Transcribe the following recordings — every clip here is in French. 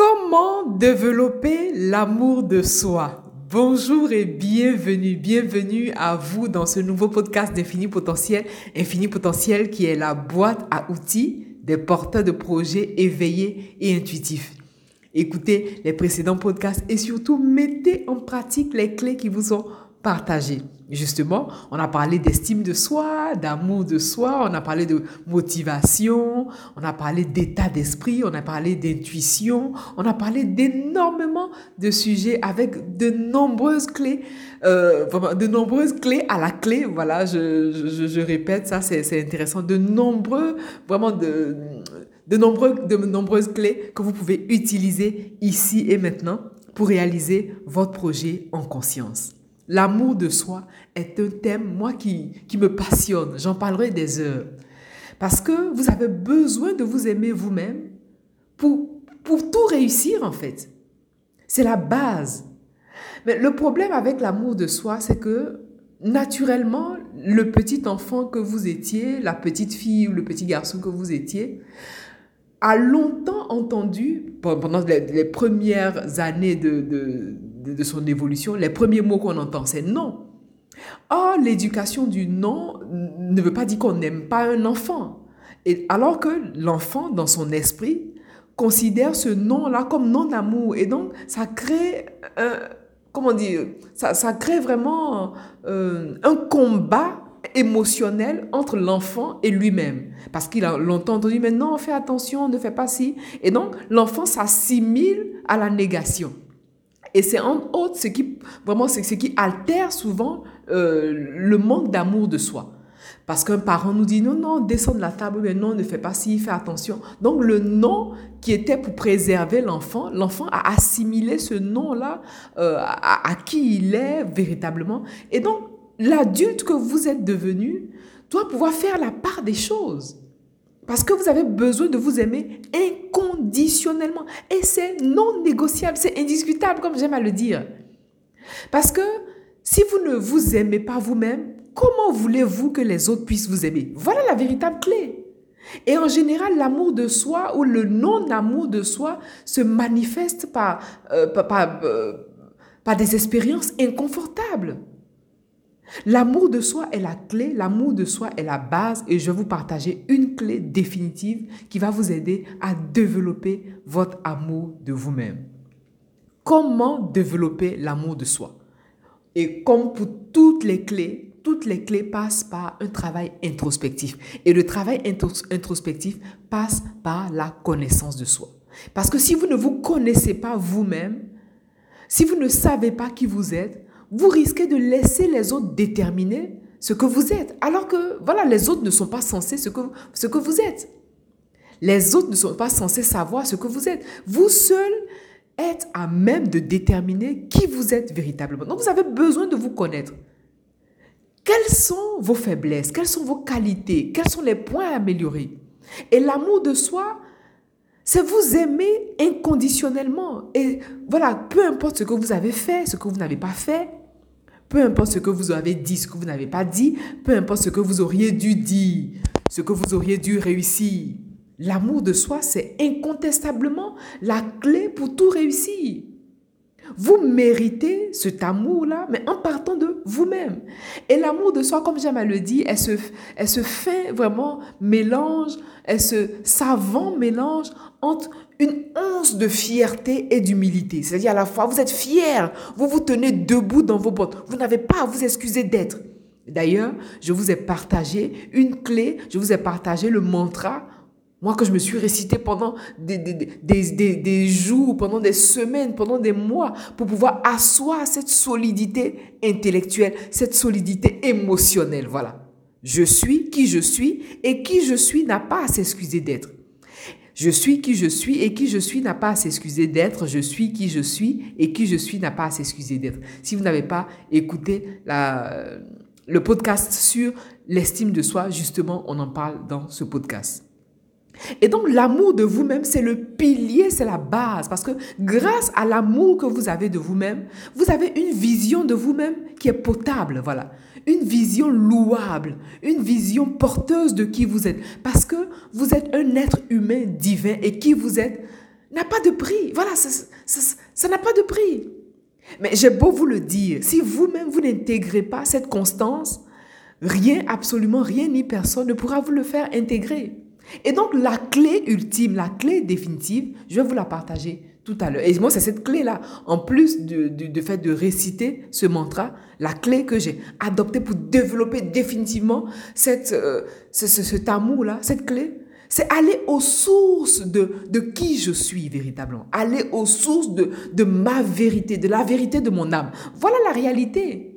Comment développer l'amour de soi? Bonjour et bienvenue, bienvenue à vous dans ce nouveau podcast d'Infini Potentiel. Infini Potentiel qui est la boîte à outils des porteurs de projets éveillés et intuitifs. Écoutez les précédents podcasts et surtout mettez en pratique les clés qui vous sont partagées. Justement, on a parlé d'estime de soi, d'amour de soi, on a parlé de motivation, on a parlé d'état d'esprit, on a parlé d'intuition, on a parlé d'énormément de sujets avec de nombreuses clés, euh, vraiment de nombreuses clés à la clé. Voilà, je, je, répète, ça c'est intéressant. De nombreux, vraiment de, de, nombreux, de nombreuses clés que vous pouvez utiliser ici et maintenant pour réaliser votre projet en conscience. L'amour de soi est un thème, moi, qui, qui me passionne. J'en parlerai des heures. Parce que vous avez besoin de vous aimer vous-même pour, pour tout réussir, en fait. C'est la base. Mais le problème avec l'amour de soi, c'est que naturellement, le petit enfant que vous étiez, la petite fille ou le petit garçon que vous étiez, a longtemps entendu, pendant les, premières années de de, son évolution, les premiers mots qu'on entend, c'est non. Or, l'éducation du non ne veut pas dire qu'on n'aime pas un enfant. Et alors que l'enfant, dans son esprit, considère ce non-là comme non d'amour. Et donc, ça crée, comment dire, ça, ça crée vraiment euh, un combat émotionnel entre l'enfant et lui-même. Parce qu'il a longtemps entendu, mais non, fais attention, ne fais pas ci. Et donc, l'enfant s'assimile à la négation. Et c'est en autres ce qui, vraiment, ce qui altère souvent euh, le manque d'amour de soi. Parce qu'un parent nous dit non, non, descends de la table, mais non, ne fais pas ci, fais attention. Donc le non qui était pour préserver l'enfant, l'enfant a assimilé ce non-là euh, à, à, qui il est véritablement. Et donc l'adulte que vous êtes devenu doit pouvoir faire la part des choses. Parce que vous avez besoin de vous aimer Et c'est non négociable, c'est indiscutable, comme j'aime à le dire. Parce que si vous ne vous aimez pas vous-même, comment voulez-vous que les autres puissent vous aimer? Voilà la véritable clé. Et en général, l'amour de soi ou le non-amour de soi se manifeste par, euh, euh, par des expériences inconfortables. L'amour de soi est la clé, l'amour de soi est la base et je vais vous partager une clé définitive qui va vous aider à développer votre amour de vous-même. Comment développer l'amour de soi? Et comme pour toutes les clés, toutes les clés passent par un travail introspectif. Et le travail introspectif passe par la connaissance de soi. Parce que si vous ne vous connaissez pas vous-même, si vous ne savez pas qui vous êtes, vous risquez de laisser les autres déterminer ce que vous êtes. Alors que, voilà, les autres ne sont pas censés ce que, ce que vous êtes. Les autres ne sont pas censés savoir ce que vous êtes. Vous seul êtes à même de déterminer qui vous êtes véritablement. Donc, vous avez besoin de vous connaître. Quelles sont vos faiblesses? Quelles sont vos qualités? Quels sont les points à améliorer? Et l'amour de soi, c'est vous aimer inconditionnellement. Et voilà, peu importe ce que vous avez fait, ce que vous n'avez pas fait, peu importe ce que vous avez dit, ce que vous n'avez pas dit, peu importe ce que vous auriez dû dire, ce que vous auriez dû réussir. L'amour de soi, c'est incontestablement la clé pour tout réussir. Vous méritez cet amour-là, mais en partant de vous-même. Et l'amour de soi, comme j'aime à le dire, elle se, elle se fait vraiment mélange, elle se savant mélange entre une once de fierté et d'humilité. C'est-à-dire à la fois, vous êtes fier, vous vous tenez debout dans vos bottes, vous n'avez pas à vous excuser d'être. D'ailleurs, je vous ai partagé une clé, je vous ai partagé le mantra, moi que je me suis récité pendant des, des, des, des, jours, pendant des semaines, pendant des mois, pour pouvoir asseoir cette solidité intellectuelle, cette solidité émotionnelle. Voilà. Je suis qui je suis et qui je suis n'a pas à s'excuser d'être. Je suis qui je suis et qui je suis n'a pas à s'excuser d'être. Je suis qui je suis et qui je suis n'a pas à s'excuser d'être. Si vous n'avez pas écouté le podcast sur l'estime de soi, justement, on en parle dans ce podcast. Et donc l'amour de vous-même, c'est le pilier, c'est la base. Parce que grâce à l'amour que vous avez de vous-même, vous avez une vision de vous-même qui est potable. Voilà une vision louable, une vision porteuse de qui vous êtes. Parce que vous êtes un être humain divin et qui vous êtes n'a pas de prix. Voilà, ça n'a pas de prix. Mais j'ai beau vous le dire, si vous-même, vous, n'intégrez pas cette constance, rien, absolument rien ni personne ne pourra vous le faire intégrer. Et donc, la clé ultime, la clé définitive, je vais vous la partager tout à l'heure. Et moi, c'est cette clé-là, en plus du fait de réciter ce mantra, la clé que j'ai adoptée pour développer définitivement cette, euh, ce, cet amour-là, cette clé, c'est aller aux sources de, de qui je suis véritablement. Aller aux sources de, de ma vérité, de la vérité de mon âme. Voilà la réalité.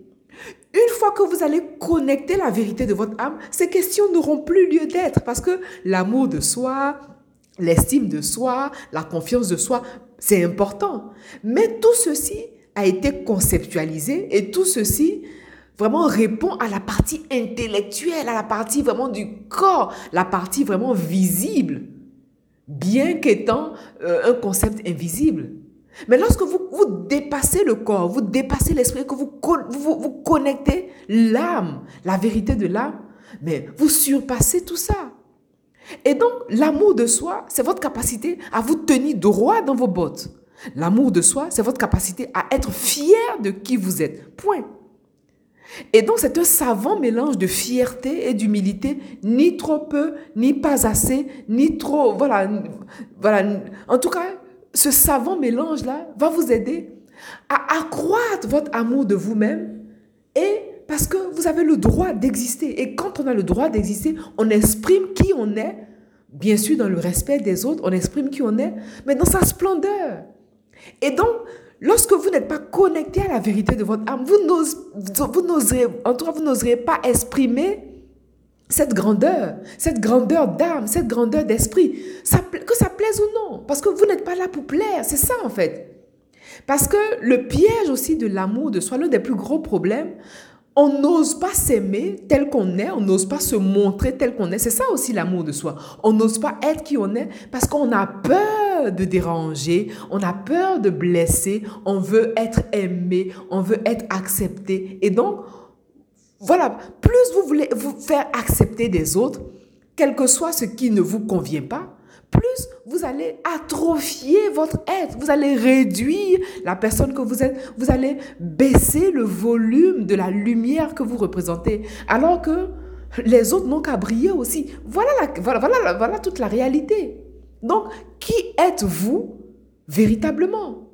Une fois que vous allez connecter la vérité de votre âme, ces questions n'auront plus lieu d'être parce que l'amour de soi, l'estime de soi, la confiance de soi, c'est important. Mais tout ceci a été conceptualisé et tout ceci vraiment répond à la partie intellectuelle, à la partie vraiment du corps, la partie vraiment visible, bien qu'étant euh, un concept invisible. Mais lorsque vous, vous dépassez le corps, vous dépassez l'esprit, que vous, vous, vous connectez l'âme, la vérité de l'âme, mais vous surpassez tout ça. Et donc, l'amour de soi, c'est votre capacité à vous tenir droit dans vos bottes. L'amour de soi, c'est votre capacité à être fier de qui vous êtes. Point. Et donc, c'est un savant mélange de fierté et d'humilité, ni trop peu, ni pas assez, ni trop. Voilà, voilà. En tout cas, ce savant mélange-là va vous aider à accroître votre amour de vous-même et parce que vous avez le droit d'exister. Et quand on a le droit d'exister, on exprime qui on est, bien sûr dans le respect des autres, on exprime qui on est, mais dans sa splendeur. Et donc, Lorsque vous n'êtes pas connecté à la vérité de votre âme, vous n'oserez, en tout cas, vous n'oserez pas exprimer cette grandeur, cette grandeur d'âme, cette grandeur d'esprit, que ça plaise ou non, parce que vous n'êtes pas là pour plaire, c'est ça en fait. Parce que le piège aussi de l'amour de soi, l'un des plus gros problèmes, on n'ose pas s'aimer tel qu'on est, on n'ose pas se montrer tel qu'on est. C'est ça aussi l'amour de soi. On n'ose pas être qui on est parce qu'on a peur de déranger, on a peur de blesser, on veut être aimé, on veut être accepté. Et donc, voilà, plus vous voulez vous faire accepter des autres, quel que soit ce qui ne vous convient pas, plus vous allez atrophier votre être, vous allez réduire la personne que vous êtes, vous allez baisser le volume de la lumière que vous représentez, alors que les autres n'ont qu'à briller aussi. Voilà, voilà, voilà, toute la réalité. Donc, qui êtes-vous véritablement?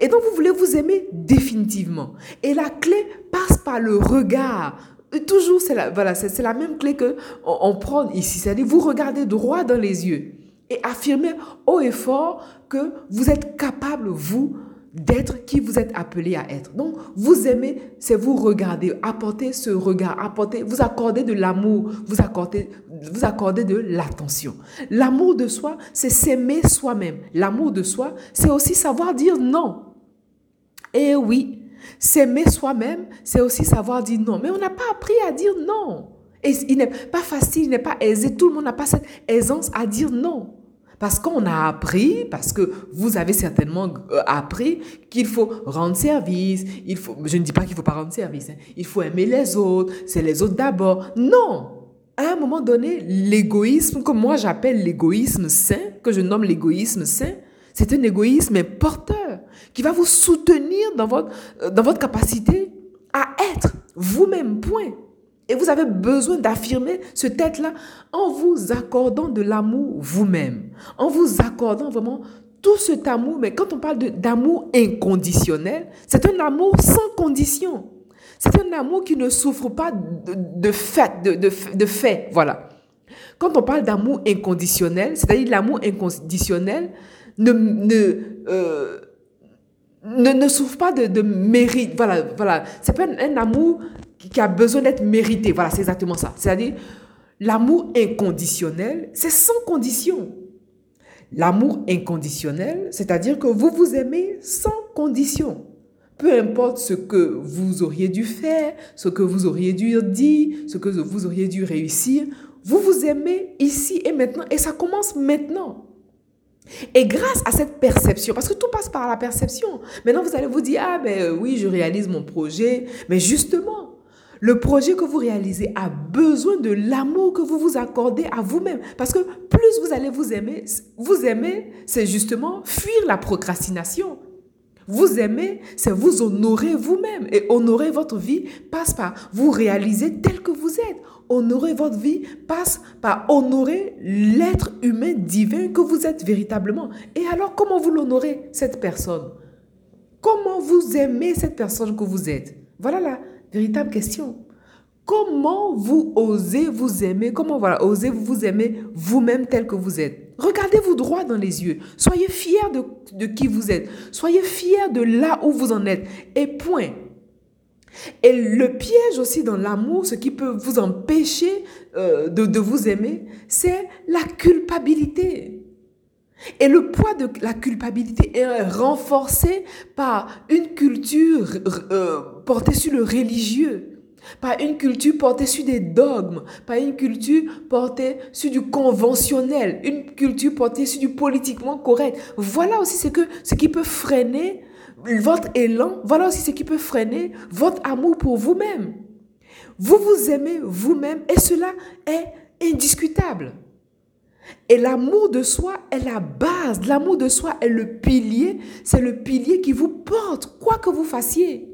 Et donc, vous voulez vous aimer définitivement. Et la clé passe par le regard. Toujours, c'est la, voilà, c'est la même clé que on, prend ici. C'est-à-dire, vous regardez droit dans les yeux et affirmer haut et fort que vous êtes capable, vous, d'être qui vous êtes appelé à être. Donc, vous aimez, c'est vous regarder, apporter ce regard, apporter, vous accorder de l'amour, vous accorder, vous accorder de l'attention. L'amour de soi, c'est s'aimer soi-même. L'amour de soi, c'est aussi savoir dire non. Et oui, s'aimer soi-même, c'est aussi savoir dire non. Mais on n'a pas appris à dire non. Et il n'est pas facile, il n'est pas aisé. Tout le monde n'a pas cette aisance à dire non. Parce qu'on a appris, parce que vous avez certainement euh, appris qu'il faut rendre service. Il faut, je ne dis pas qu'il ne faut pas rendre service. Hein. Il faut aimer les autres. C'est les autres d'abord. Non. À un moment donné, l'égoïsme, que moi j'appelle l'égoïsme sain, que je nomme l'égoïsme sain, c'est un égoïsme porteur qui va vous soutenir dans votre, euh, dans votre capacité à être vous-même, point. Et vous avez besoin d'affirmer ce tête-là en vous accordant de l'amour vous-même, en vous accordant vraiment tout cet amour. Mais quand on parle d'amour inconditionnel, c'est un amour sans condition. C'est un amour qui ne souffre pas de, fait, de, fait, voilà. Quand on parle d'amour inconditionnel, c'est-à-dire l'amour inconditionnel ne, ne, euh, ne, ne, souffre pas de, mérite. Voilà, voilà. C'est pas un amour qui a besoin d'être mérité. Voilà, c'est exactement ça. C'est-à-dire, l'amour inconditionnel, c'est sans condition. L'amour inconditionnel, c'est-à-dire que vous vous aimez sans condition. Peu importe ce que vous auriez dû faire, ce que vous auriez dû dire, ce que vous auriez dû réussir, vous vous aimez ici et maintenant et ça commence maintenant. Et grâce à cette perception, parce que tout passe par la perception, maintenant vous allez vous dire, ah ben oui, je réalise mon projet, mais justement, Le projet que vous réalisez a besoin de l'amour que vous vous accordez à vous-même. Parce que plus vous allez vous aimer, vous aimer, c'est justement fuir la procrastination. Vous aimer, c'est vous honorer vous-même. Et honorer votre vie passe par vous réaliser tel que vous êtes. Honorer votre vie passe par honorer l'être humain divin que vous êtes véritablement. Et alors, comment vous l'honorez, cette personne? Comment vous aimez cette personne que vous êtes? Voilà la véritable question. Comment vous osez vous aimer? Comment voilà, osez vous aimer vous-même tel que vous êtes? Regardez-vous droit dans les yeux. Soyez fiers de, qui vous êtes. Soyez fiers de là où vous en êtes. Et point. Et le piège aussi dans l'amour, ce qui peut vous empêcher euh, de vous aimer, c'est la culpabilité. Et le poids de la culpabilité est renforcé par une culture euh, portée sur le religieux pas une culture portée sur des dogmes, pas une culture portée sur du conventionnel, une culture portée sur du politiquement correct. Voilà aussi ce, que, ce qui peut freiner votre élan, voilà aussi ce qui peut freiner votre amour pour vous-même. Vous vous aimez vous-même et cela est indiscutable. Et l'amour de soi est la base, l'amour de soi est le pilier, c'est le pilier qui vous porte, quoi que vous fassiez.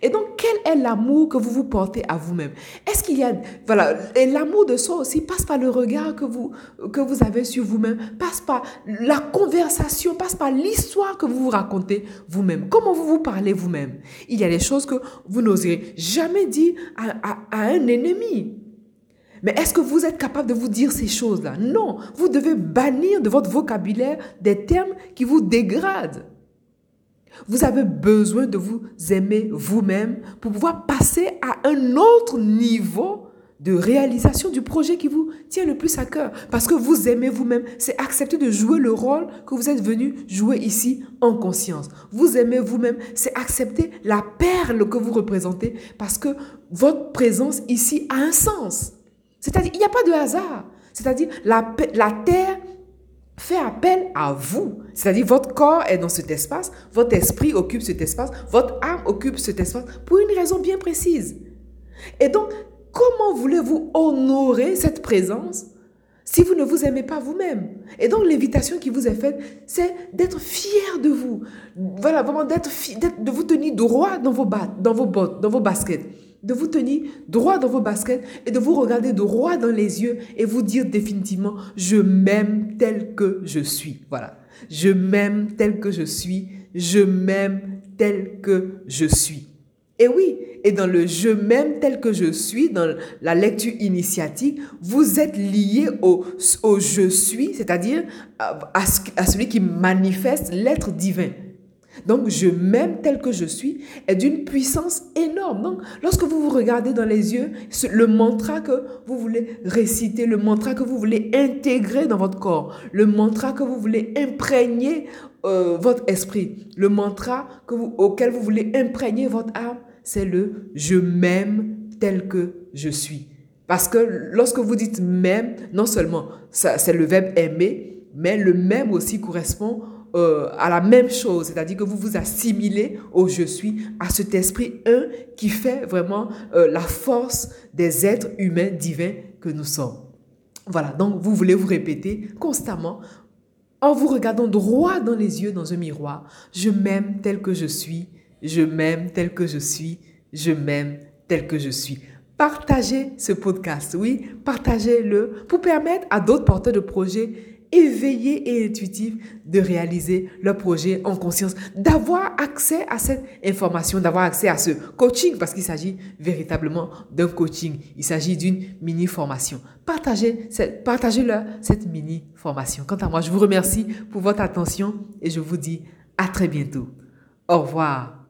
Et donc, quel est l'amour que vous vous portez à vous-même? Est-ce qu'il y a... Voilà, et l'amour de soi aussi passe par le regard que vous, que vous avez sur vous-même, passe par la conversation, passe par l'histoire que vous vous racontez vous-même. Comment vous vous parlez vous-même? Il y a des choses que vous n'oserez jamais dire à, à un ennemi. Mais est-ce que vous êtes capable de vous dire ces choses-là? Non, vous devez bannir de votre vocabulaire des termes qui vous dégradent. Vous avez besoin de vous aimer vous-même pour pouvoir passer à un autre niveau de réalisation du projet qui vous tient le plus à cœur. Parce que vous aimez vous-même, c'est accepter de jouer le rôle que vous êtes venu jouer ici en conscience. Vous aimez vous-même, c'est accepter la perle que vous représentez parce que votre présence ici a un sens. C'est-à-dire, il n'y a pas de hasard. C'est-à-dire, la, la terre fait appel à vous. C'est-à-dire, votre corps est dans cet espace, votre esprit occupe cet espace, votre âme occupe cet espace pour une raison bien précise. Et donc, comment voulez-vous honorer cette présence si vous ne vous aimez pas vous-même Et donc, l'invitation qui vous est faite, c'est d'être fier de vous. Voilà, vraiment d'être, de vous tenir droit dans vos, dans vos bottes, dans vos baskets de vous tenir droit dans vos baskets et de vous regarder droit dans les yeux et vous dire définitivement, je m'aime tel que je suis. Voilà. Je m'aime tel que je suis. Je m'aime tel que je suis. Et oui, et dans le je m'aime tel que je suis, dans la lecture initiatique, vous êtes lié au, je suis, c'est-à-dire à, celui qui manifeste l'être divin. Donc, je m'aime tel que je suis est d'une puissance énorme. Donc, lorsque vous vous regardez dans les yeux, le mantra que vous voulez réciter, le mantra que vous voulez intégrer dans votre corps, le mantra que vous voulez imprégner euh, votre esprit, le mantra auquel vous voulez imprégner votre âme, c'est le je m'aime tel que je suis. Parce que lorsque vous dites même, non seulement c'est le verbe aimer, mais le même aussi correspond euh, à la même chose, c'est-à-dire que vous vous assimilez au je suis, à cet esprit un qui fait vraiment euh, la force des êtres humains divins que nous sommes. Voilà, donc vous voulez vous répéter constamment en vous regardant droit dans les yeux dans un miroir, je m'aime tel que je suis, je m'aime tel que je suis, je m'aime tel que je suis partagez ce podcast, oui, partagez-le pour permettre à d'autres porteurs de projets éveillés et intuitifs de réaliser leur projet en conscience, d'avoir accès à cette information, d'avoir accès à ce coaching, parce qu'il s'agit véritablement d'un coaching. Il s'agit d'une mini-formation. Partagez, cette, partagez-leur cette mini-formation. Quant à moi, je vous remercie pour votre attention et je vous dis à très bientôt. Au revoir.